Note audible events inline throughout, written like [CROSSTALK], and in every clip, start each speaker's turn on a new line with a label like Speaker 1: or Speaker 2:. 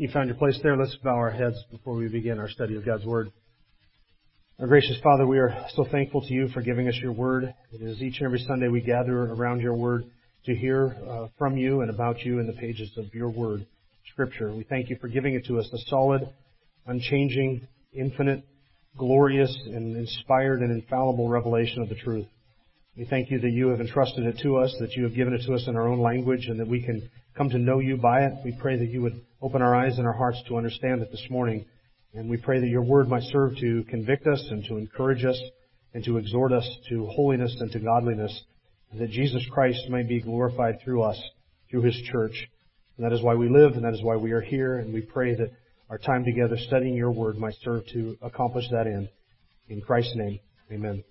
Speaker 1: You found your place there. Let's bow our heads before we begin our study of God's Word. Our gracious Father, we are so thankful to you for giving us your Word. It is each and every Sunday we gather around your Word to hear uh, from you and about you in the pages of your Word, Scripture. We thank you for giving it to us, the solid, unchanging, infinite, glorious, and inspired and infallible revelation of the truth. We thank you that you have entrusted it to us, that you have given it to us in our own language, and that we can come to know you by it. We pray that you would open our eyes and our hearts to understand it this morning. And we pray that your word might serve to convict us and to encourage us and to exhort us to holiness and to godliness, and that Jesus Christ might be glorified through us, through his church. And that is why we live and that is why we are here. And we pray that our time together studying your word might serve to accomplish that end. In Christ's name, amen.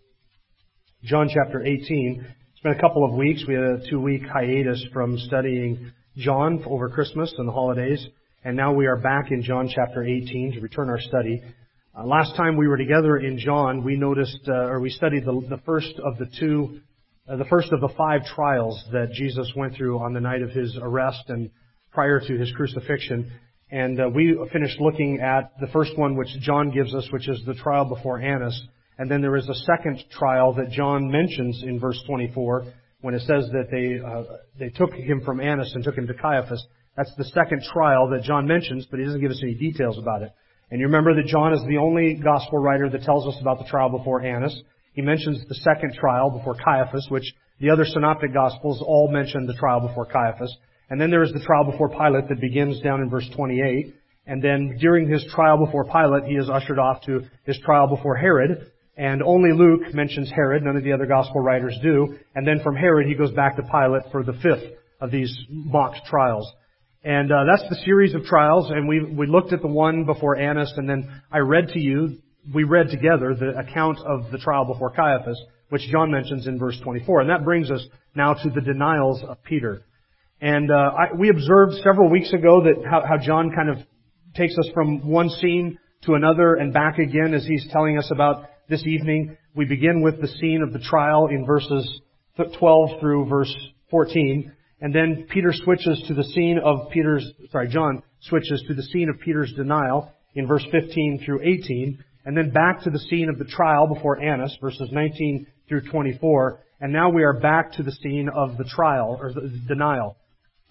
Speaker 1: John chapter 18. It's been a couple of weeks. We had a two week hiatus from studying John over Christmas and the holidays, and now we are back in John chapter 18 to return our study. Uh, last time we were together in John, we noticed, uh, or we studied the, the first of the two, uh, the first of the five trials that Jesus went through on the night of his arrest and prior to his crucifixion. And uh, we finished looking at the first one which John gives us, which is the trial before Annas. And then there is a second trial that John mentions in verse 24 when it says that they uh, they took him from Annas and took him to Caiaphas. That's the second trial that John mentions, but he doesn't give us any details about it. And you remember that John is the only gospel writer that tells us about the trial before Annas. He mentions the second trial before Caiaphas, which the other synoptic gospels all mention the trial before Caiaphas. And then there is the trial before Pilate that begins down in verse 28. And then during his trial before Pilate, he is ushered off to his trial before Herod, and only Luke mentions Herod. None of the other gospel writers do. And then from Herod, he goes back to Pilate for the fifth of these mock trials. And uh, that's the series of trials. And we we looked at the one before Annas, and then I read to you. We read together the account of the trial before Caiaphas, which John mentions in verse 24. And that brings us now to the denials of Peter. And uh, I, we observed several weeks ago that how, how John kind of takes us from one scene to another and back again as he's telling us about this evening. We begin with the scene of the trial in verses 12 through verse 14. And then Peter switches to the scene of Peter's, sorry, John switches to the scene of Peter's denial in verse 15 through 18. And then back to the scene of the trial before Annas, verses 19 through 24. And now we are back to the scene of the trial, or the denial.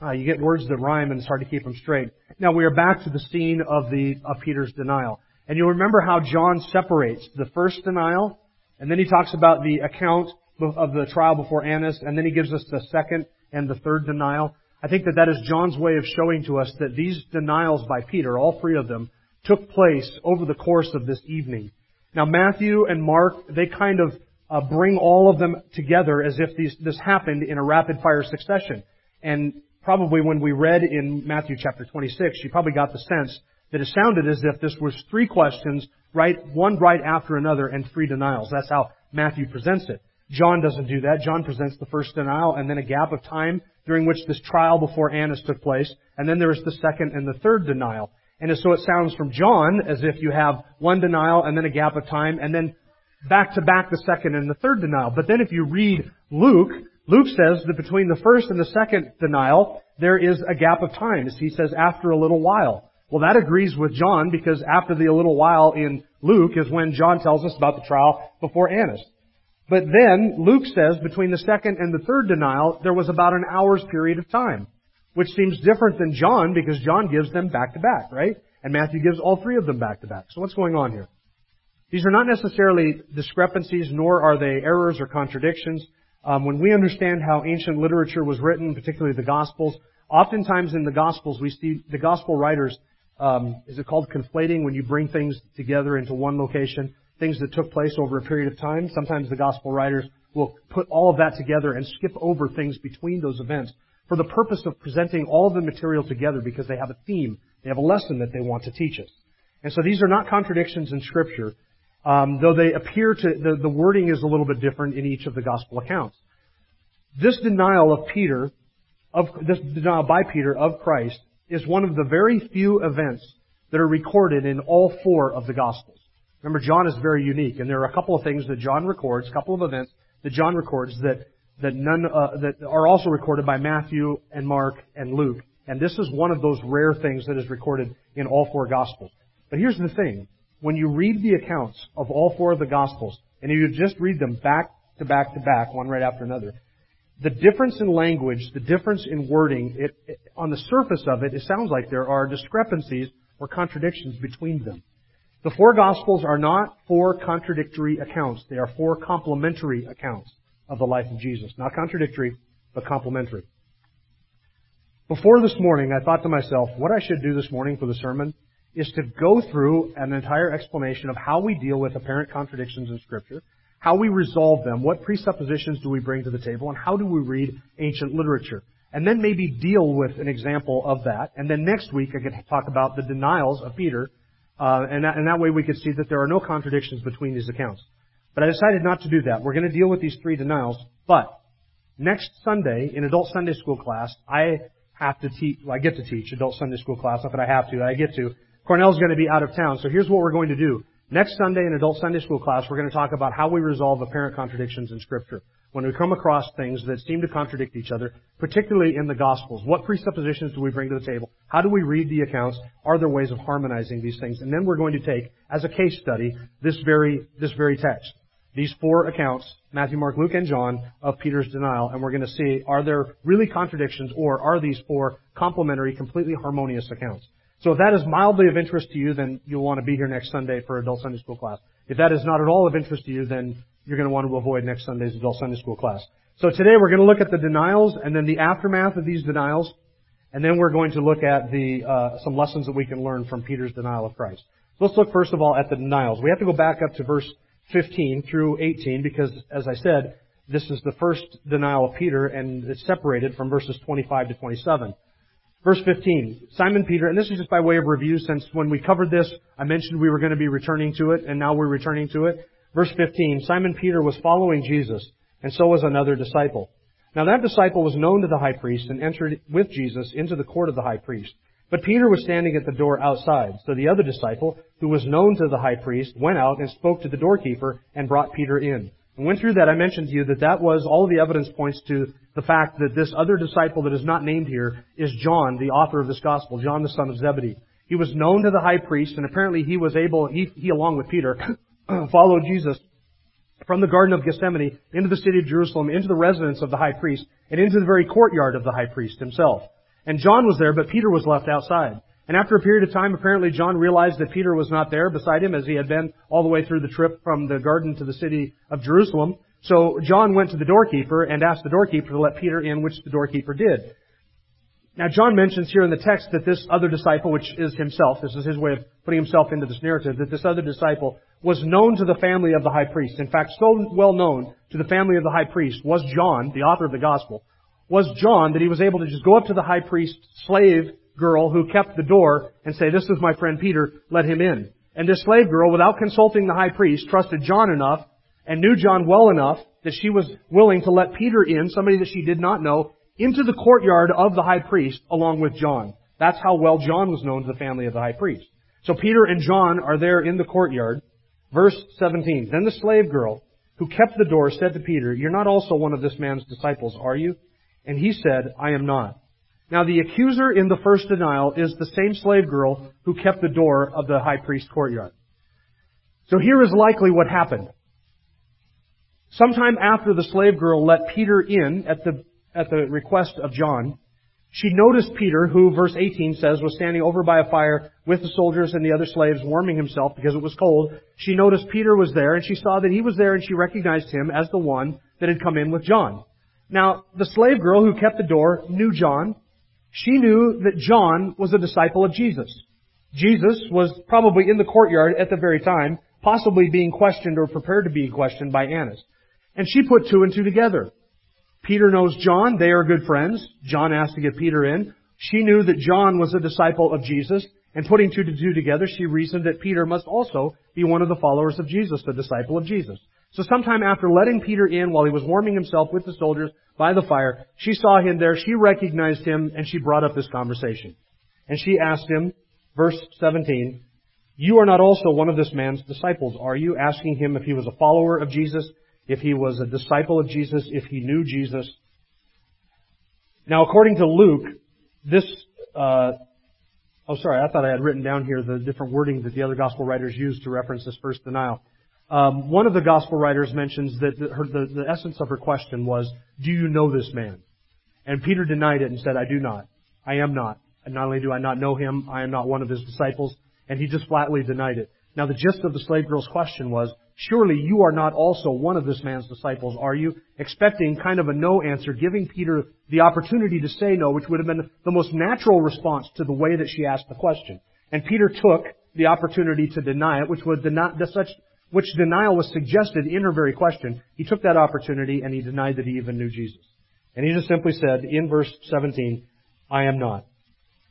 Speaker 1: Uh, you get words that rhyme and it's hard to keep them straight. Now we are back to the scene of the, of Peter's denial. And you'll remember how John separates the first denial, and then he talks about the account of the trial before Annas, and then he gives us the second and the third denial. I think that that is John's way of showing to us that these denials by Peter, all three of them, took place over the course of this evening. Now Matthew and Mark, they kind of uh, bring all of them together as if these, this happened in a rapid fire succession. And probably when we read in Matthew chapter 26, you probably got the sense that it sounded as if this was three questions, right, one right after another, and three denials. That's how Matthew presents it. John doesn't do that. John presents the first denial and then a gap of time during which this trial before Annas took place, and then there is the second and the third denial. And so it sounds from John as if you have one denial and then a gap of time, and then back to back the second and the third denial. But then if you read Luke, Luke says that between the first and the second denial, there is a gap of time, as he says, after a little while. Well, that agrees with John because after the little while in Luke is when John tells us about the trial before Annas. But then Luke says between the second and the third denial, there was about an hour's period of time, which seems different than John because John gives them back to back, right? And Matthew gives all three of them back to back. So what's going on here? These are not necessarily discrepancies, nor are they errors or contradictions. Um, when we understand how ancient literature was written, particularly the Gospels, oftentimes in the Gospels we see the Gospel writers um, is it called conflating when you bring things together into one location? Things that took place over a period of time. Sometimes the gospel writers will put all of that together and skip over things between those events for the purpose of presenting all of the material together because they have a theme They have a lesson that they want to teach us. And so these are not contradictions in Scripture, um, though they appear to, the, the wording is a little bit different in each of the Gospel accounts. This denial of Peter, of, this denial by Peter of Christ, is one of the very few events that are recorded in all four of the Gospels. Remember, John is very unique, and there are a couple of things that John records, a couple of events that John records that that none uh, that are also recorded by Matthew and Mark and Luke. And this is one of those rare things that is recorded in all four Gospels. But here's the thing: when you read the accounts of all four of the Gospels, and you just read them back to back to back, one right after another, the difference in language, the difference in wording, it, it, on the surface of it, it sounds like there are discrepancies or contradictions between them. The four Gospels are not four contradictory accounts. They are four complementary accounts of the life of Jesus. Not contradictory, but complementary. Before this morning, I thought to myself, what I should do this morning for the sermon is to go through an entire explanation of how we deal with apparent contradictions in Scripture, how we resolve them, what presuppositions do we bring to the table, and how do we read ancient literature. And then maybe deal with an example of that. And then next week I could talk about the denials of Peter, uh, and, that, and that way we could see that there are no contradictions between these accounts. But I decided not to do that. We're going to deal with these three denials, but next Sunday in adult Sunday school class, I have to teach, well, I get to teach adult Sunday school class, not that I have to, I get to. Cornell's going to be out of town, so here's what we're going to do. Next Sunday in adult Sunday school class, we're going to talk about how we resolve apparent contradictions in Scripture. When we come across things that seem to contradict each other, particularly in the Gospels, what presuppositions do we bring to the table? How do we read the accounts? Are there ways of harmonizing these things? And then we're going to take, as a case study, this very, this very text. These four accounts, Matthew, Mark, Luke, and John, of Peter's denial, and we're going to see, are there really contradictions, or are these four complementary, completely harmonious accounts? So if that is mildly of interest to you, then you'll want to be here next Sunday for adult Sunday school class. If that is not at all of interest to you, then you're going to want to avoid next Sunday's adult Sunday school class. So today we're going to look at the denials and then the aftermath of these denials, and then we're going to look at the uh, some lessons that we can learn from Peter's denial of Christ. So let's look first of all at the denials. We have to go back up to verse 15 through 18 because, as I said, this is the first denial of Peter, and it's separated from verses 25 to 27. Verse 15, Simon Peter, and this is just by way of review since when we covered this, I mentioned we were going to be returning to it, and now we're returning to it. Verse 15, Simon Peter was following Jesus, and so was another disciple. Now that disciple was known to the high priest and entered with Jesus into the court of the high priest. But Peter was standing at the door outside. So the other disciple, who was known to the high priest, went out and spoke to the doorkeeper and brought Peter in. And went through that, I mentioned to you that that was, all the evidence points to the fact that this other disciple that is not named here is John, the author of this gospel, John the son of Zebedee. He was known to the high priest, and apparently he was able, he, he along with Peter, [CLEARS THROAT] followed Jesus from the Garden of Gethsemane into the city of Jerusalem, into the residence of the high priest, and into the very courtyard of the high priest himself. And John was there, but Peter was left outside. And after a period of time, apparently John realized that Peter was not there beside him as he had been all the way through the trip from the garden to the city of Jerusalem. So John went to the doorkeeper and asked the doorkeeper to let Peter in, which the doorkeeper did. Now John mentions here in the text that this other disciple, which is himself, this is his way of putting himself into this narrative, that this other disciple was known to the family of the high priest. In fact, so well known to the family of the high priest was John, the author of the gospel, was John that he was able to just go up to the high priest's slave girl who kept the door and say, this is my friend Peter, let him in. And this slave girl, without consulting the high priest, trusted John enough and knew John well enough that she was willing to let Peter in, somebody that she did not know, into the courtyard of the high priest along with John. That's how well John was known to the family of the high priest. So Peter and John are there in the courtyard. Verse 17. Then the slave girl who kept the door said to Peter, You're not also one of this man's disciples, are you? And he said, I am not. Now the accuser in the first denial is the same slave girl who kept the door of the high priest's courtyard. So here is likely what happened. Sometime after the slave girl let Peter in at the, at the request of John, she noticed Peter, who verse 18 says was standing over by a fire with the soldiers and the other slaves warming himself because it was cold. She noticed Peter was there and she saw that he was there and she recognized him as the one that had come in with John. Now, the slave girl who kept the door knew John. She knew that John was a disciple of Jesus. Jesus was probably in the courtyard at the very time, possibly being questioned or prepared to be questioned by Annas. And she put two and two together. Peter knows John. They are good friends. John asked to get Peter in. She knew that John was a disciple of Jesus, and putting two to two together, she reasoned that Peter must also be one of the followers of Jesus, the disciple of Jesus. So sometime after letting Peter in while he was warming himself with the soldiers by the fire, she saw him there, she recognized him, and she brought up this conversation. And she asked him, verse 17, You are not also one of this man's disciples, are you? Asking him if he was a follower of Jesus, if he was a disciple of Jesus, if he knew Jesus. Now, according to Luke, this, uh, oh sorry, I thought I had written down here the different wording that the other gospel writers used to reference this first denial. Um, one of the gospel writers mentions that the, her, the, the essence of her question was, do you know this man? And Peter denied it and said, I do not. I am not. And not only do I not know him, I am not one of his disciples. And he just flatly denied it. Now the gist of the slave girl's question was, surely you are not also one of this man's disciples, are you? Expecting kind of a no answer, giving Peter the opportunity to say no, which would have been the most natural response to the way that she asked the question. And Peter took the opportunity to deny it, which deny, such, which denial was suggested in her very question. He took that opportunity and he denied that he even knew Jesus. And he just simply said in verse 17, I am not.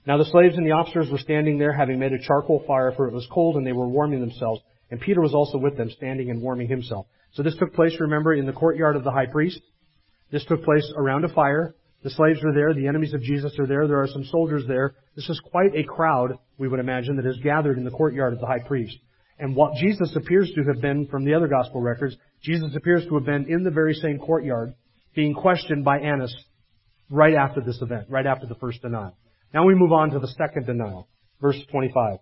Speaker 1: Now the slaves and the officers were standing there, having made a charcoal fire, for it was cold, and they were warming themselves. And Peter was also with them, standing and warming himself. So this took place, remember, in the courtyard of the high priest. This took place around a fire. The slaves are there. The enemies of Jesus are there. There are some soldiers there. This is quite a crowd, we would imagine, that is gathered in the courtyard of the high priest. And what Jesus appears to have been from the other gospel records, Jesus appears to have been in the very same courtyard, being questioned by Annas right after this event, right after the first denial. Now we move on to the second denial, verse 25.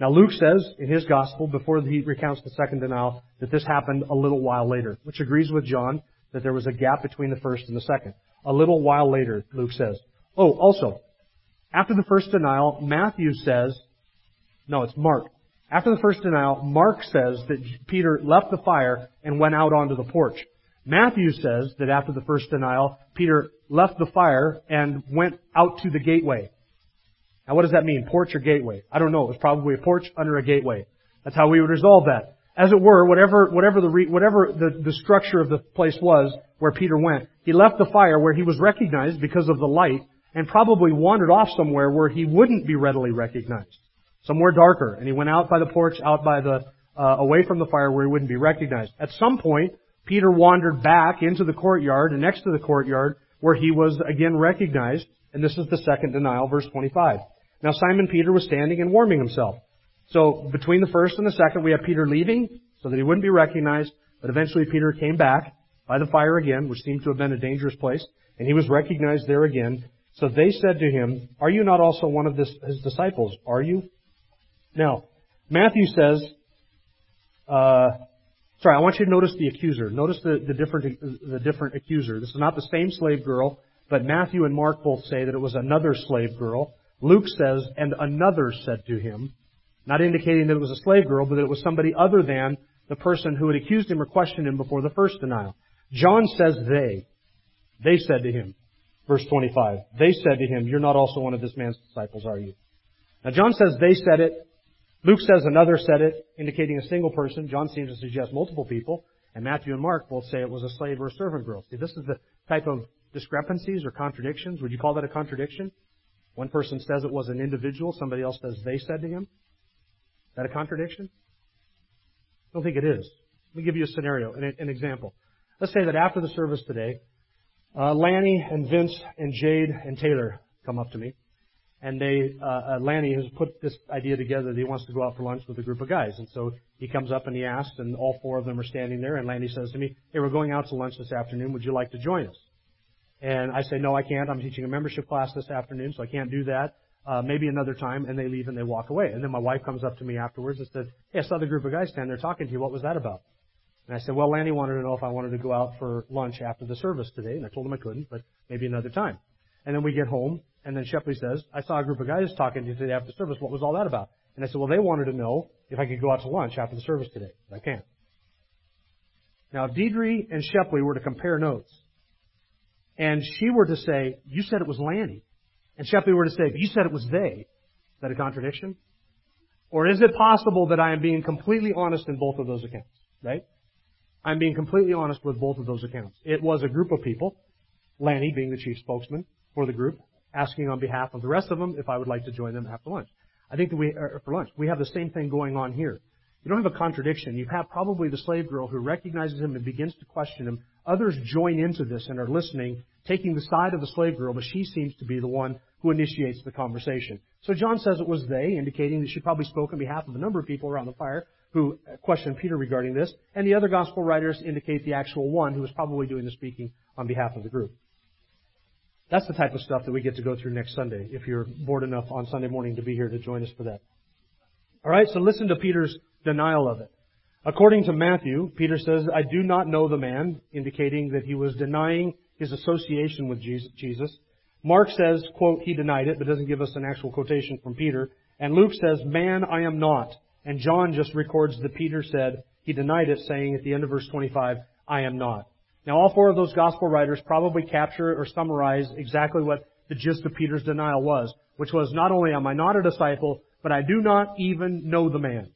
Speaker 1: Now Luke says in his gospel, before he recounts the second denial, that this happened a little while later, which agrees with John that there was a gap between the first and the second. A little while later, Luke says. Oh, also, after the first denial, Matthew says, no, it's Mark. After the first denial, Mark says that Peter left the fire and went out onto the porch. Matthew says that after the first denial, Peter left the fire and went out to the gateway. Now what does that mean? Porch or gateway? I don't know. It was probably a porch under a gateway. That's how we would resolve that. As it were, whatever, whatever the, whatever the, the structure of the place was where Peter went, he left the fire where he was recognized because of the light and probably wandered off somewhere where he wouldn't be readily recognized. Somewhere darker. And he went out by the porch, out by the, uh, away from the fire where he wouldn't be recognized. At some point, Peter wandered back into the courtyard and next to the courtyard where he was again recognized. And this is the second denial, verse 25. Now Simon Peter was standing and warming himself. So between the first and the second, we have Peter leaving so that he wouldn't be recognized, but eventually Peter came back by the fire again, which seemed to have been a dangerous place, and he was recognized there again. So they said to him, Are you not also one of this, his disciples? Are you? Now, Matthew says, uh, sorry, I want you to notice the accuser. Notice the, the different, the different accuser. This is not the same slave girl, but Matthew and Mark both say that it was another slave girl. Luke says, and another said to him, not indicating that it was a slave girl, but that it was somebody other than the person who had accused him or questioned him before the first denial. John says they. They said to him, verse 25, they said to him, you're not also one of this man's disciples, are you? Now John says they said it. Luke says another said it, indicating a single person. John seems to suggest multiple people. And Matthew and Mark both say it was a slave or a servant girl. See, this is the type of discrepancies or contradictions. Would you call that a contradiction? One person says it was an individual, somebody else says they said to him. Is that a contradiction? I don't think it is. Let me give you a scenario, an, an example. Let's say that after the service today, uh, Lanny and Vince and Jade and Taylor come up to me, and they, uh, uh, Lanny has put this idea together that he wants to go out for lunch with a group of guys, and so he comes up and he asks, and all four of them are standing there, and Lanny says to me, "Hey, we're going out to lunch this afternoon. Would you like to join us?" And I say, no, I can't. I'm teaching a membership class this afternoon, so I can't do that. Uh, maybe another time, and they leave and they walk away. And then my wife comes up to me afterwards and says, hey, I saw the group of guys standing there talking to you. What was that about? And I said, well, Lanny wanted to know if I wanted to go out for lunch after the service today. And I told him I couldn't, but maybe another time. And then we get home, and then Shepley says, I saw a group of guys talking to you today after the service. What was all that about? And I said, well, they wanted to know if I could go out to lunch after the service today. But I can't. Now, if Deidre and Shepley were to compare notes, and she were to say, you said it was Lanny, and Shepley were to say, you said it was they, is that a contradiction? Or is it possible that I am being completely honest in both of those accounts, right? I'm being completely honest with both of those accounts. It was a group of people, Lanny being the chief spokesman for the group, asking on behalf of the rest of them if I would like to join them after lunch. I think that we, er, er, for lunch, we have the same thing going on here. You don't have a contradiction. You have probably the slave girl who recognizes him and begins to question him. Others join into this and are listening, taking the side of the slave girl, but she seems to be the one who initiates the conversation. So John says it was they, indicating that she probably spoke on behalf of a number of people around the fire who uh, questioned Peter regarding this, and the other gospel writers indicate the actual one who was probably doing the speaking on behalf of the group. That's the type of stuff that we get to go through next Sunday, if you're bored enough on Sunday morning to be here to join us for that. Alright, so listen to Peter's denial of it. According to Matthew, Peter says, I do not know the man, indicating that he was denying his association with Jesus. Mark says, quote, he denied it, but doesn't give us an actual quotation from Peter. And Luke says, man, I am not. And John just records that Peter said, he denied it, saying at the end of verse 25, I am not. Now all four of those gospel writers probably capture or summarize exactly what the gist of Peter's denial was, which was not only am I not a disciple, but I do not even know the man.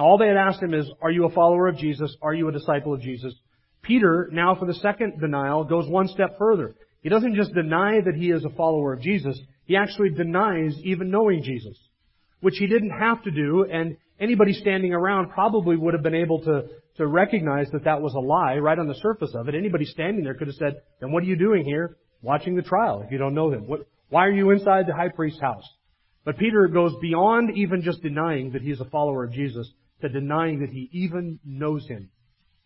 Speaker 1: Now all they had asked him is, are you a follower of Jesus? Are you a disciple of Jesus? Peter, now for the second denial, goes one step further. He doesn't just deny that he is a follower of Jesus, he actually denies even knowing Jesus, which he didn't have to do, and anybody standing around probably would have been able to, to recognize that that was a lie right on the surface of it. Anybody standing there could have said, then what are you doing here watching the trial if you don't know him? What, why are you inside the high priest's house? But Peter goes beyond even just denying that he's a follower of Jesus to denying that he even knows him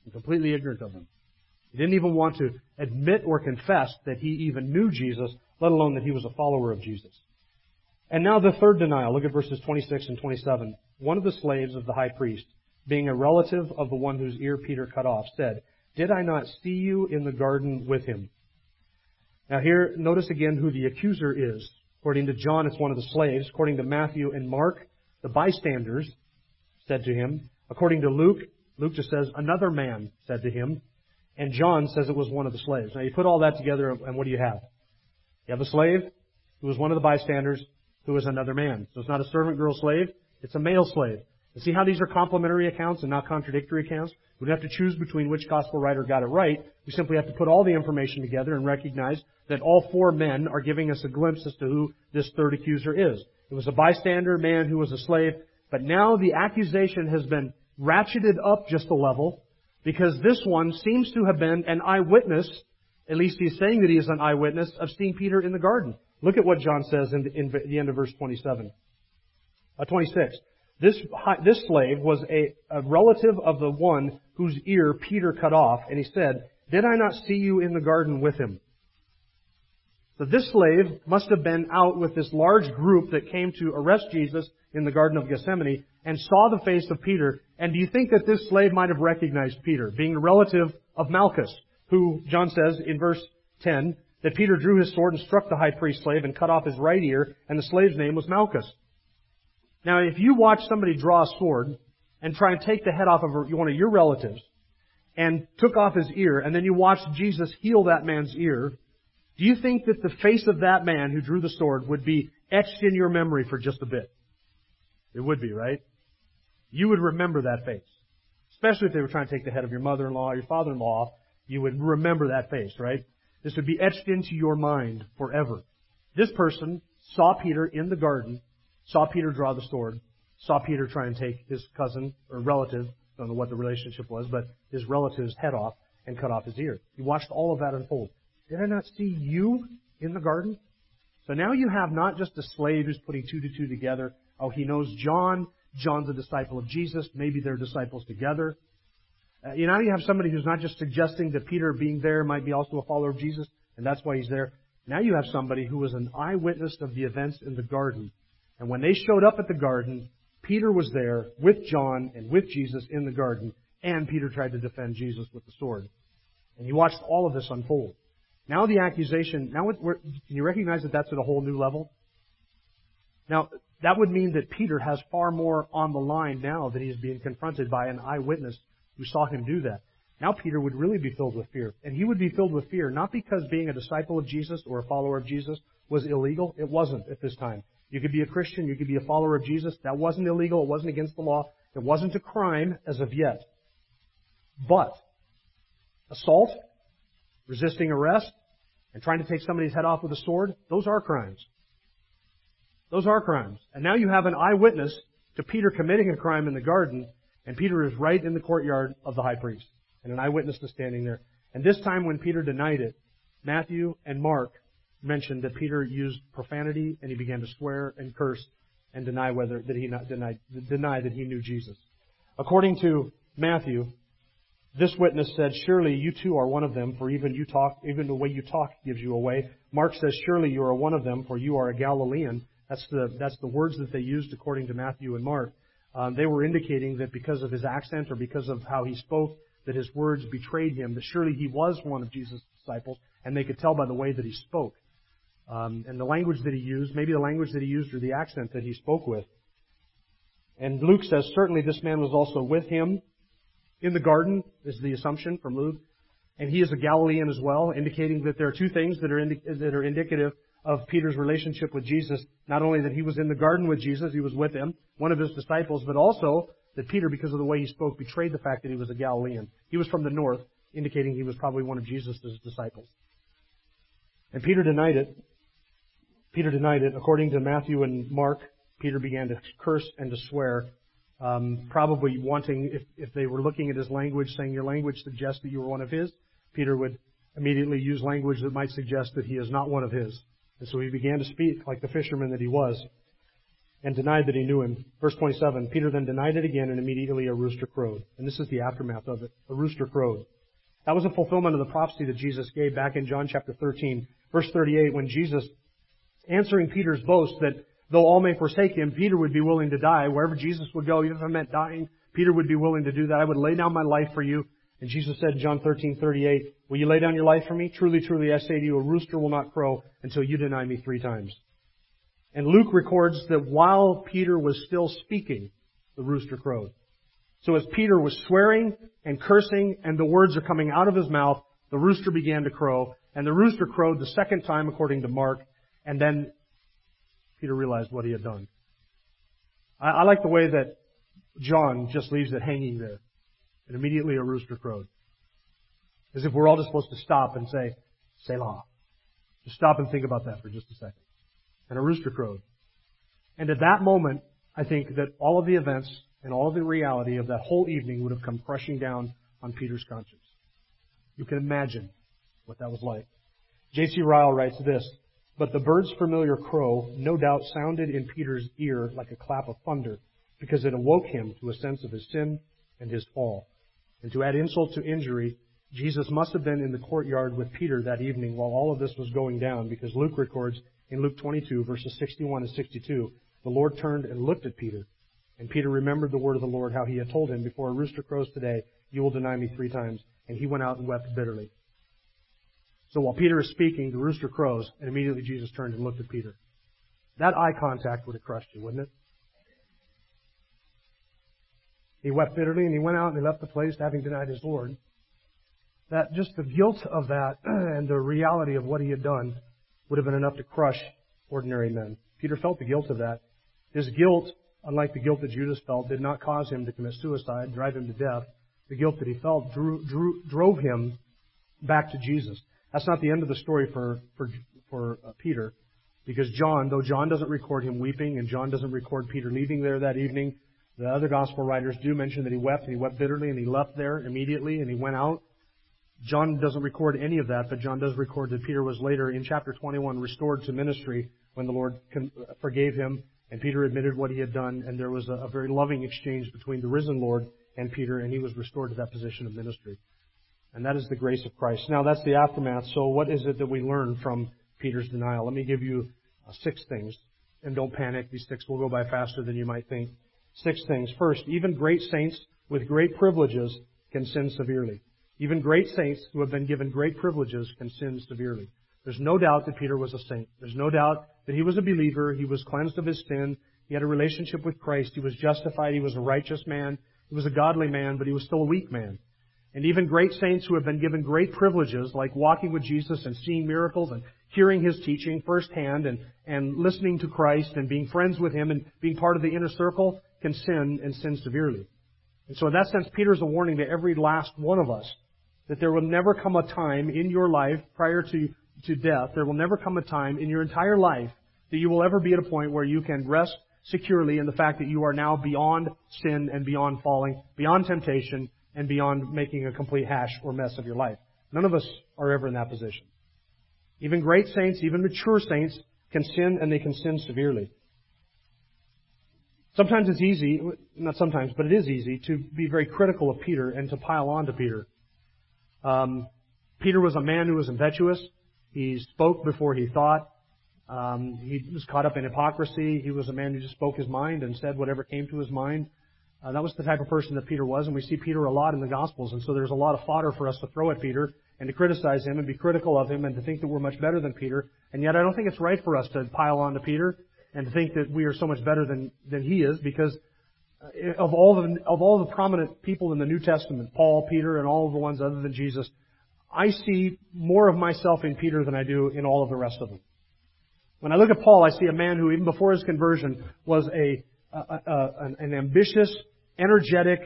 Speaker 1: and completely ignorant of him. He didn't even want to admit or confess that he even knew Jesus, let alone that he was a follower of Jesus. And now the third denial. Look at verses 26 and 27. One of the slaves of the high priest, being a relative of the one whose ear Peter cut off, said, Did I not see you in the garden with him? Now here, notice again who the accuser is. According to John, it's one of the slaves. According to Matthew and Mark, the bystanders said to him. According to Luke, Luke just says, another man said to him. And John says it was one of the slaves. Now you put all that together and what do you have? You have a slave who was one of the bystanders who was another man. So it's not a servant girl slave, it's a male slave. And see how these are complementary accounts and not contradictory accounts? We don't have to choose between which gospel writer got it right. We simply have to put all the information together and recognize that all four men are giving us a glimpse as to who this third accuser is. It was a bystander man who was a slave, but now the accusation has been ratcheted up just a level because this one seems to have been an eyewitness, at least he's saying that he is an eyewitness, of seeing Peter in the garden. Look at what John says in the, in the end of verse 27. Uh, 26. This, this slave was a, a relative of the one whose ear Peter cut off, and he said, Did I not see you in the garden with him? So this slave must have been out with this large group that came to arrest Jesus in the Garden of Gethsemane and saw the face of Peter. And do you think that this slave might have recognized Peter, being a relative of Malchus, who, John says in verse 10, that Peter drew his sword and struck the high priest slave and cut off his right ear, and the slave's name was Malchus. Now, if you watch somebody draw a sword and try and take the head off of one of your relatives and took off his ear, and then you watched Jesus heal that man's ear, do you think that the face of that man who drew the sword would be etched in your memory for just a bit? It would be, right? You would remember that face. Especially if they were trying to take the head of your mother-in-law or your father-in-law, you would remember that face, right? This would be etched into your mind forever. This person saw Peter in the garden, saw Peter draw the sword, saw Peter try and take his cousin or relative, don't know what the relationship was, but his relative's head off and cut off his ear. He watched all of that unfold. Did I not see you in the garden? So now you have not just a slave who's putting two to two together. Oh, he knows John. John's a disciple of Jesus. Maybe they're disciples together. Uh, you know, you have somebody who's not just suggesting that Peter being there might be also a follower of Jesus, and that's why he's there. Now you have somebody who was an eyewitness of the events in the garden. And when they showed up at the garden, Peter was there with John and with Jesus in the garden, and Peter tried to defend Jesus with the sword. And you watched all of this unfold. Now the accusation, now can you recognize that that's at a whole new level? Now, that would mean that Peter has far more on the line now that he's being confronted by an eyewitness who saw him do that. Now Peter would really be filled with fear. And he would be filled with fear not because being a disciple of Jesus or a follower of Jesus was illegal. It wasn't at this time. You could be a Christian, you could be a follower of Jesus. That wasn't illegal, it wasn't against the law, it wasn't a crime as of yet. But assault resisting arrest, and trying to take somebody's head off with a sword, those are crimes. Those are crimes. And now you have an eyewitness to Peter committing a crime in the garden, and Peter is right in the courtyard of the high priest, and an eyewitness is standing there. And this time when Peter denied it, Matthew and Mark mentioned that Peter used profanity and he began to swear and curse and deny whether that he not deny, deny that he knew Jesus. According to Matthew, this witness said, Surely you too are one of them, for even you talk, even the way you talk gives you away. Mark says, Surely you are one of them, for you are a Galilean. That's the, that's the words that they used according to Matthew and Mark. Um, they were indicating that because of his accent or because of how he spoke, that his words betrayed him, that surely he was one of Jesus' disciples, and they could tell by the way that he spoke. Um, and the language that he used, maybe the language that he used or the accent that he spoke with. And Luke says, certainly this man was also with him in the garden, is the assumption from Luke. And he is a Galilean as well, indicating that there are two things that are, indi- that are indicative of Peter's relationship with Jesus. Not only that he was in the garden with Jesus, he was with him, one of his disciples, but also that Peter, because of the way he spoke, betrayed the fact that he was a Galilean. He was from the north, indicating he was probably one of Jesus' disciples. And Peter denied it. Peter denied it. According to Matthew and Mark, Peter began to curse and to swear, um, probably wanting, if, if they were looking at his language, saying your language suggests that you were one of his, Peter would immediately use language that might suggest that he is not one of his. And so he began to speak like the fisherman that he was and denied that he knew him. Verse 27, Peter then denied it again and immediately a rooster crowed. And this is the aftermath of it. A rooster crowed. That was a fulfillment of the prophecy that Jesus gave back in John chapter 13, verse 38, when Jesus, answering Peter's boast that though all may forsake him, Peter would be willing to die. Wherever Jesus would go, even if it meant dying, Peter would be willing to do that. I would lay down my life for you. And Jesus said in John 13:38, "Will you lay down your life for me? Truly, truly, I say to you, a rooster will not crow until you deny me three times." And Luke records that while Peter was still speaking, the rooster crowed. So as Peter was swearing and cursing and the words are coming out of his mouth, the rooster began to crow. And the rooster crowed the second time according to Mark. And then Peter realized what he had done. I, I like the way that John just leaves it hanging there. And immediately a rooster crowed. As if we're all just supposed to stop and say, Selah. Just stop and think about that for just a second. And a rooster crowed. And at that moment, I think that all of the events and all of the reality of that whole evening would have come crushing down on Peter's conscience. You can imagine what that was like. J.C. Ryle writes this, but the bird's familiar crow no doubt sounded in Peter's ear like a clap of thunder because it awoke him to a sense of his sin and his fall. And to add insult to injury, Jesus must have been in the courtyard with Peter that evening while all of this was going down because Luke records in Luke 22 verses 61 and 62, the Lord turned and looked at Peter. And Peter remembered the word of the Lord, how he had told him, before a rooster crows today, you will deny me three times. And he went out and wept bitterly. So while Peter is speaking, the rooster crows, and immediately Jesus turned and looked at Peter. That eye contact would have crushed you, wouldn't it? He wept bitterly and he went out and he left the place having denied his Lord. That just the guilt of that [CLEARS THROAT] and the reality of what he had done would have been enough to crush ordinary men. Peter felt the guilt of that. His guilt, unlike the guilt that Judas felt, did not cause him to commit suicide, drive him to death. The guilt that he felt drew, drew, drove him back to Jesus. That's not the end of the story for, for, for uh, Peter, because John, though John doesn't record him weeping and John doesn't record Peter leaving there that evening, the other gospel writers do mention that he wept and he wept bitterly and he left there immediately and he went out. John doesn't record any of that, but John does record that Peter was later in chapter 21 restored to ministry when the Lord forgave him and Peter admitted what he had done and there was a, a very loving exchange between the risen Lord and Peter and he was restored to that position of ministry. And that is the grace of Christ. Now that's the aftermath. So what is it that we learn from Peter's denial? Let me give you uh, six things. And don't panic. These six will go by faster than you might think. Six things. First, even great saints with great privileges can sin severely. Even great saints who have been given great privileges can sin severely. There's no doubt that Peter was a saint. There's no doubt that he was a believer. He was cleansed of his sin. He had a relationship with Christ. He was justified. He was a righteous man. He was a godly man, but he was still a weak man. And even great saints who have been given great privileges, like walking with Jesus and seeing miracles and hearing His teaching firsthand and, and listening to Christ and being friends with Him and being part of the inner circle, can sin and sin severely. And so in that sense, Peter's a warning to every last one of us that there will never come a time in your life prior to, to death, there will never come a time in your entire life that you will ever be at a point where you can rest securely in the fact that you are now beyond sin and beyond falling, beyond temptation, and beyond making a complete hash or mess of your life. None of us are ever in that position. Even great saints, even mature saints, can sin and they can sin severely. Sometimes it's easy, not sometimes, but it is easy to be very critical of Peter and to pile on to Peter. Um, Peter was a man who was impetuous. He spoke before he thought. Um, he was caught up in hypocrisy. He was a man who just spoke his mind and said whatever came to his mind. Uh, that was the type of person that Peter was, and we see Peter a lot in the Gospels, and so there's a lot of fodder for us to throw at Peter and to criticize him and be critical of him and to think that we're much better than Peter. And yet I don't think it's right for us to pile on to Peter and to think that we are so much better than, than he is because uh, of all the, of all the prominent people in the New Testament, Paul, Peter, and all of the ones other than Jesus, I see more of myself in Peter than I do in all of the rest of them. When I look at Paul, I see a man who, even before his conversion, was a, a, a an, an, ambitious, energetic,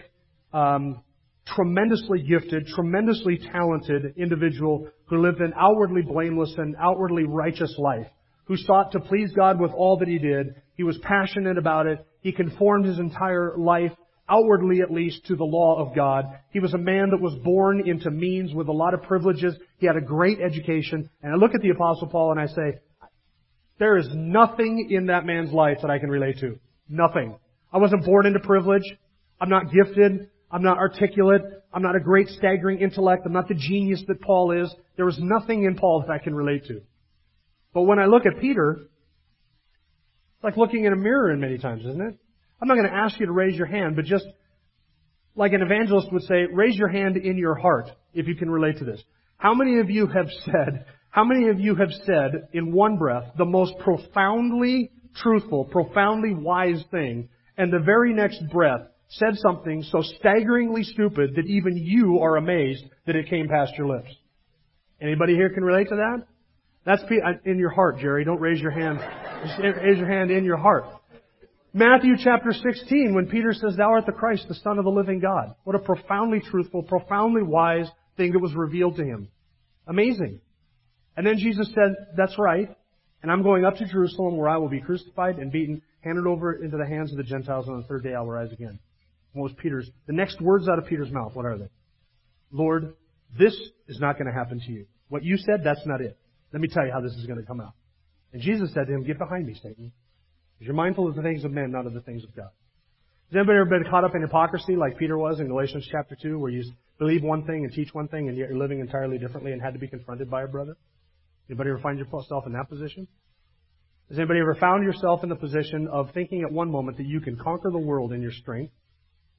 Speaker 1: um, tremendously gifted, tremendously talented individual who lived an outwardly blameless and outwardly righteous life, who sought to please God with all that he did. He was passionate about it. He conformed his entire life, outwardly at least, to the law of God. He was a man that was born into means with a lot of privileges. He had a great education. And I look at the Apostle Paul and I say, there is nothing in that man's life that I can relate to. Nothing. I wasn't born into privilege. I'm not gifted. I'm not articulate. I'm not a great staggering intellect. I'm not the genius that Paul is. There was nothing in Paul that I can relate to. But when I look at Peter, it's like looking in a mirror in many times, isn't it? I'm not going to ask you to raise your hand, but just like an evangelist would say, raise your hand in your heart if you can relate to this. How many of you have said, how many of you have said in one breath the most profoundly truthful, profoundly wise thing, and the very next breath said something so staggeringly stupid that even you are amazed that it came past your lips. Anybody here can relate to that? That's uh, in your heart, Jerry. Don't raise your hand. raise your hand in your heart. Matthew chapter 16, when Peter says, Thou art the Christ, the Son of the living God. What a profoundly truthful, profoundly wise thing that was revealed to him. Amazing. And then Jesus said, That's right. And I'm going up to Jerusalem where I will be crucified and beaten, handed over into the hands of the Gentiles, and on the third day I'll rise again. What was Peter's, the next words out of Peter's mouth, what are they? Lord, this is not going to happen to you. What you said, that's not it. Let me tell you how this is going to come out. And Jesus said to him, Get behind me, Satan. Because you're mindful of the things of men, not of the things of God. Has anybody ever been caught up in hypocrisy like Peter was in Galatians chapter 2, where you believe one thing and teach one thing and yet you're living entirely differently and had to be confronted by a brother? Anybody ever find yourself in that position? Has anybody ever found yourself in the position of thinking at one moment that you can conquer the world in your strength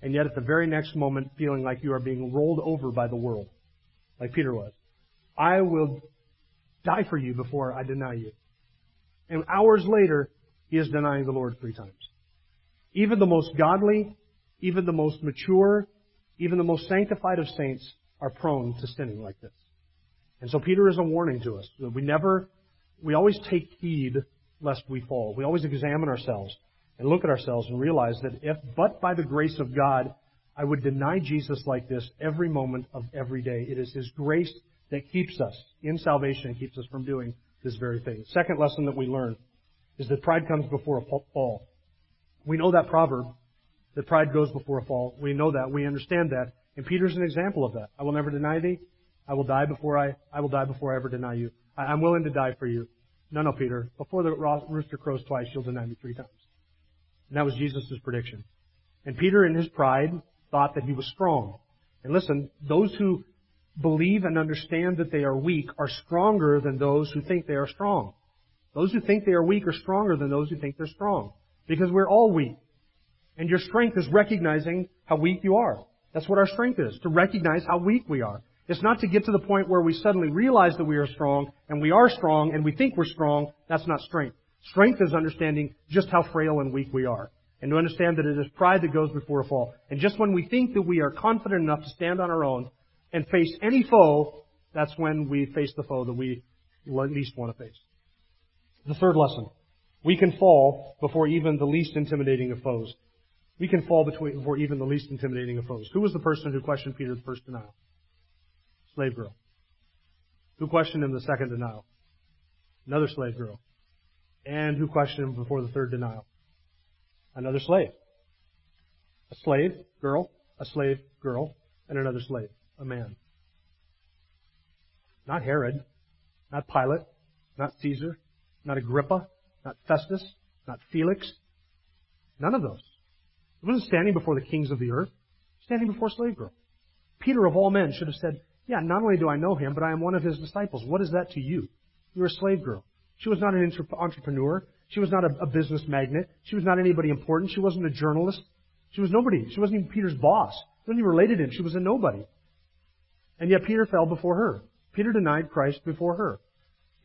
Speaker 1: and yet at the very next moment feeling like you are being rolled over by the world, like Peter was. I will die for you before I deny you. And hours later, he is denying the Lord three times. Even the most godly, even the most mature, even the most sanctified of saints are prone to sinning like this. And so Peter is a warning to us that we never, we always take heed lest we fall. We always examine ourselves and look at ourselves and realize that if but by the grace of God I would deny Jesus like this every moment of every day, it is His grace that keeps us in salvation and keeps us from doing this very thing. Second lesson that we learn is that pride comes before a fall. We know that proverb, that pride goes before a fall. We know that. We understand that. And Peter's an example of that. I will never deny thee. I will die before I, I will die before I ever deny you. I, I'm willing to die for you. No, no, Peter. Before the rooster crows twice, you'll deny me three times. And that was Jesus' prediction. And Peter, in his pride, thought that he was strong. And listen, those who believe and understand that they are weak are stronger than those who think they are strong. Those who think they are weak are stronger than those who think they're strong. Because we're all weak. And your strength is recognizing how weak you are. That's what our strength is, to recognize how weak we are. It's not to get to the point where we suddenly realize that we are strong, and we are strong, and we think we're strong. That's not strength. Strength is understanding just how frail and weak we are. And to understand that it is pride that goes before a fall. And just when we think that we are confident enough to stand on our own and face any foe, that's when we face the foe that we least want to face. The third lesson. We can fall before even the least intimidating of foes. We can fall before even the least intimidating of foes. Who was the person who questioned Peter the first denial? Slave girl. Who questioned him the second denial? Another slave girl. And who questioned him before the third denial? Another slave. A slave girl, a slave girl, and another slave, a man. Not Herod, not Pilate, not Caesar, not Agrippa, not Festus, not Felix. None of those. He wasn't standing before the kings of the earth, standing before a slave girl. Peter of all men should have said, yeah, not only do I know him, but I am one of his disciples. What is that to you? You're a slave girl. She was not an entrepreneur. She was not a, a business magnate. She was not anybody important. She wasn't a journalist. She was nobody. She wasn't even Peter's boss. She wasn't even related to him. She was a nobody. And yet Peter fell before her. Peter denied Christ before her.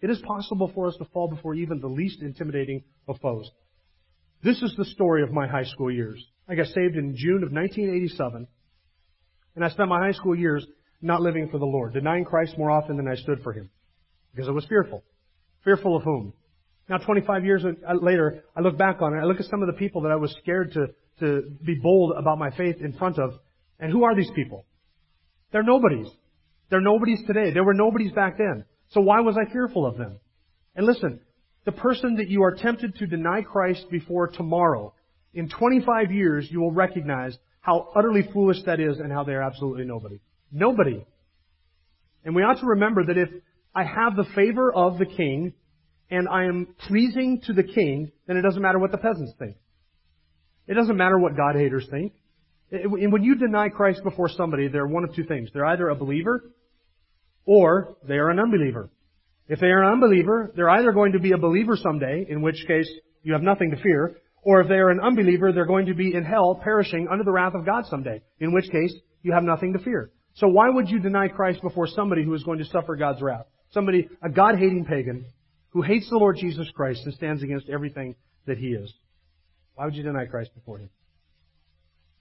Speaker 1: It is possible for us to fall before even the least intimidating of foes. This is the story of my high school years. I got saved in June of 1987, and I spent my high school years not living for the Lord, denying Christ more often than I stood for Him, because I was fearful. Fearful of whom? Now, 25 years uh, later, I look back on it. I look at some of the people that I was scared to, to be bold about my faith in front of. And who are these people? They're nobodies. They're nobodies today. They were nobodies back then. So why was I fearful of them? And listen, the person that you are tempted to deny Christ before tomorrow, in 25 years, you will recognize how utterly foolish that is and how they are absolutely nobody. Nobody. And we ought to remember that if I have the favor of the king, and I am pleasing to the king, then it doesn't matter what the peasants think. It doesn't matter what God haters think. When you deny Christ before somebody, they're one of two things. They're either a believer or they are an unbeliever. If they are an unbeliever, they're either going to be a believer someday, in which case you have nothing to fear, or if they are an unbeliever, they're going to be in hell perishing under the wrath of God someday, in which case you have nothing to fear. So why would you deny Christ before somebody who is going to suffer God's wrath? Somebody, a God-hating pagan, who hates the Lord Jesus Christ and stands against everything that he is. Why would you deny Christ before him?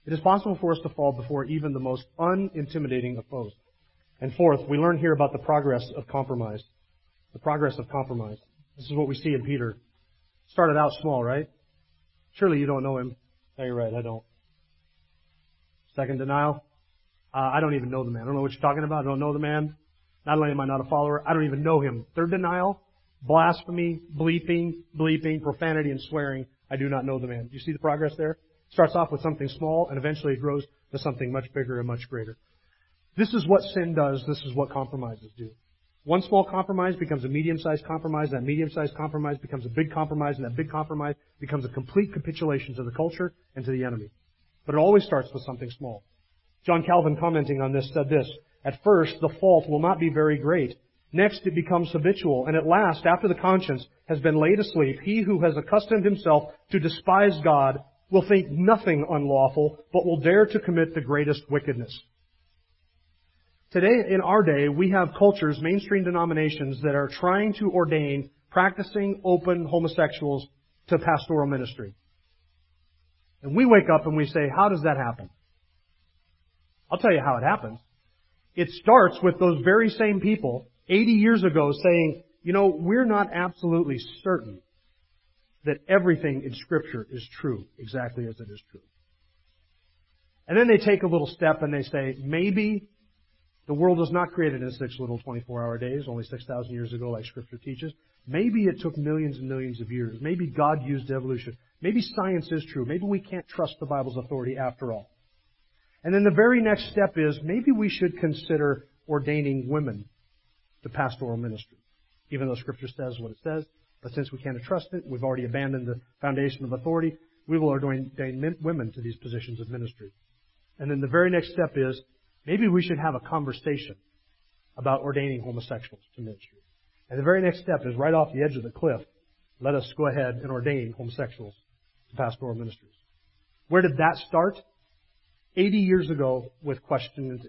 Speaker 1: It is possible for us to fall before even the most unintimidating of foes. And fourth, we learn here about the progress of compromise. The progress of compromise. This is what we see in Peter. Started out small, right? Surely you don't know him. No, you're right, I don't. Second denial. Uh, I don't even know the man. I don't know what you're talking about. I don't know the man. Not only am I not a follower, I don't even know him. Third denial, blasphemy, bleeping, bleeping, profanity, and swearing. I do not know the man. Do you see the progress there? Starts off with something small and eventually it grows to something much bigger and much greater. This is what sin does. This is what compromises do. One small compromise becomes a medium-sized compromise. That medium-sized compromise becomes a big compromise, and that big compromise becomes a complete capitulation to the culture and to the enemy. But it always starts with something small. John Calvin, commenting on this, said this, At first, the fault will not be very great. Next, it becomes habitual. And at last, after the conscience has been laid asleep, he who has accustomed himself to despise God will think nothing unlawful, but will dare to commit the greatest wickedness. Today, in our day, we have cultures, mainstream denominations, that are trying to ordain practicing open homosexuals to pastoral ministry. And we wake up and we say, how does that happen? I'll tell you how it happens. It starts with those very same people 80 years ago saying, you know, we're not absolutely certain that everything in Scripture is true exactly as it is true. And then they take a little step and they say, maybe the world was not created in six little 24 hour days, only 6,000 years ago, like Scripture teaches. Maybe it took millions and millions of years. Maybe God used evolution. Maybe science is true. Maybe we can't trust the Bible's authority after all. And then the very next step is maybe we should consider ordaining women to pastoral ministry. Even though Scripture says what it says, but since we can't trust it, we've already abandoned the foundation of authority, we will ordain women to these positions of ministry. And then the very next step is maybe we should have a conversation about ordaining homosexuals to ministry. And the very next step is right off the edge of the cliff, let us go ahead and ordain homosexuals to pastoral ministries. Where did that start? 80 years ago with questioning,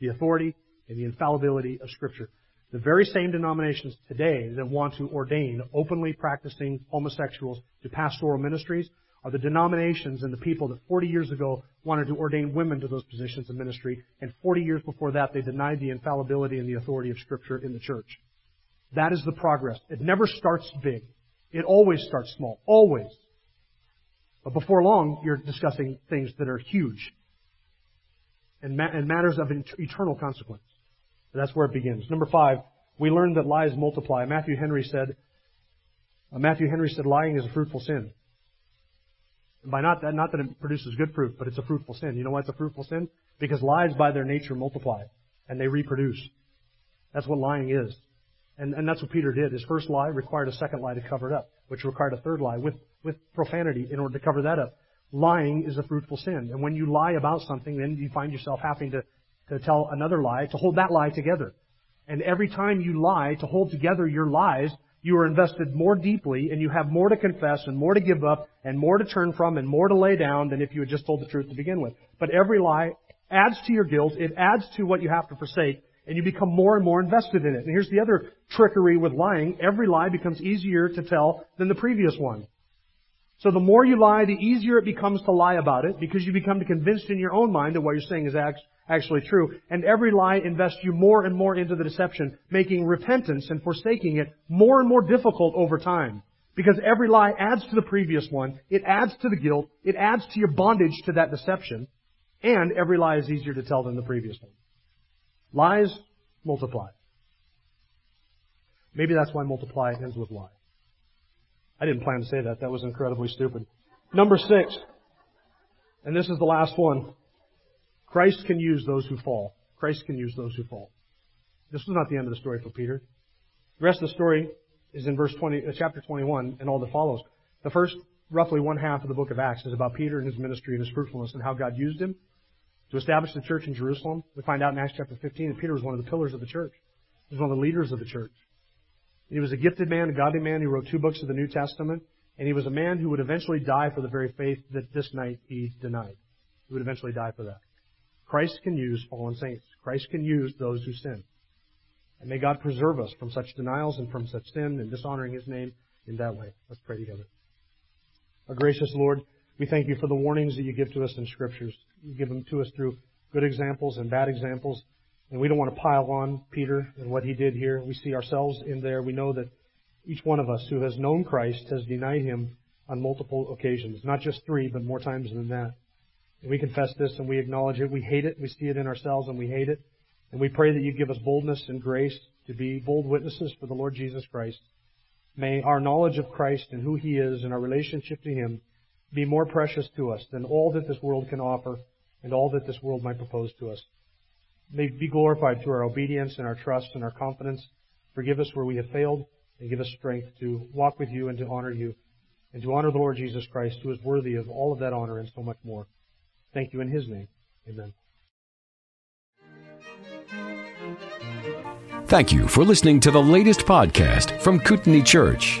Speaker 1: the authority and the infallibility of Scripture. The very same denominations today that want to ordain openly practicing homosexuals to pastoral ministries are the denominations and the people that 40 years ago wanted to ordain women to those positions of ministry, and 40 years before that they denied the infallibility and the authority of Scripture in the church. That is the progress. It never starts big. It always starts small. Always. But before long, you're discussing things that are huge and, ma- and matters of eternal consequence. That's where it begins. Number five, We learned that lies multiply. Matthew Henry said, uh, Matthew Henry said lying is a fruitful sin. And by not that, not that it produces good fruit, but it's a fruitful sin. You know why it's a fruitful sin? Because lies by their nature multiply and they reproduce. That's what lying is. And, and that's what Peter did. His first lie required a second lie to cover it up, which required a third lie with, with profanity in order to cover that up. Lying is a fruitful sin. And when you lie about something, then you find yourself having to, to tell another lie to hold that lie together. And every time you lie to hold together your lies, you are invested more deeply and you have more to confess and more to give up and more to turn from and more to lay down than if you had just told the truth to begin with. But every lie adds to your guilt. It adds to what you have to forsake and you become more and more invested in it. And here's the other trickery with lying. Every lie becomes easier to tell than the previous one. So the more you lie, the easier it becomes to lie about it because you become convinced in your own mind that what you're saying is actually true. And every lie invests you more and more into the deception, making repentance and forsaking it more and more difficult over time. Because every lie adds to the previous one, it adds to the guilt, it adds to your bondage to that deception, and every lie is easier to tell than the previous one. Lies multiply. Maybe that's why multiply ends with lie. I didn't plan to say that. That was incredibly stupid. Number six, and this is the last one. Christ can use those who fall. Christ can use those who fall. This was not the end of the story for Peter. The rest of the story is in verse 20, uh, chapter 21 and all that follows. The first roughly one half of the book of Acts is about Peter and his ministry and his fruitfulness and how God used him to establish the church in Jerusalem. We find out in Acts chapter 15 that Peter was one of the pillars of the church. He was one of the leaders of the church. He was a gifted man, a godly man. He wrote two books of the New Testament. And he was a man who would eventually die for the very faith that this night he denied. He would eventually die for that. Christ can use fallen saints. Christ can use those who sin. And may God preserve us from such denials and from such sin and dishonoring His name in that way. Let's pray together. Our gracious Lord, we thank you for the warnings that you give to us in Scriptures. You give them to us through good examples and bad examples. And we don't want to pile on Peter and what he did here. We see ourselves in there. We know that each one of us who has known Christ has denied him on multiple occasions. Not just three, but more times than that. And we confess this and we acknowledge it. We hate it. We see it in ourselves and we hate it. And we pray that you give us boldness and grace to be bold witnesses for the Lord Jesus Christ. May our knowledge of Christ and who He is and our relationship to Him be more precious to us than all that this world can offer and all that this world might propose to us. May be glorified through our obedience and our trust and our confidence. Forgive us where we have failed and give us strength to walk with you and to honor you and to honor the Lord Jesus Christ who is worthy of all of that honor and so much more. Thank you in His name. Amen.
Speaker 2: Thank you for listening to the latest podcast from Kootenai Church.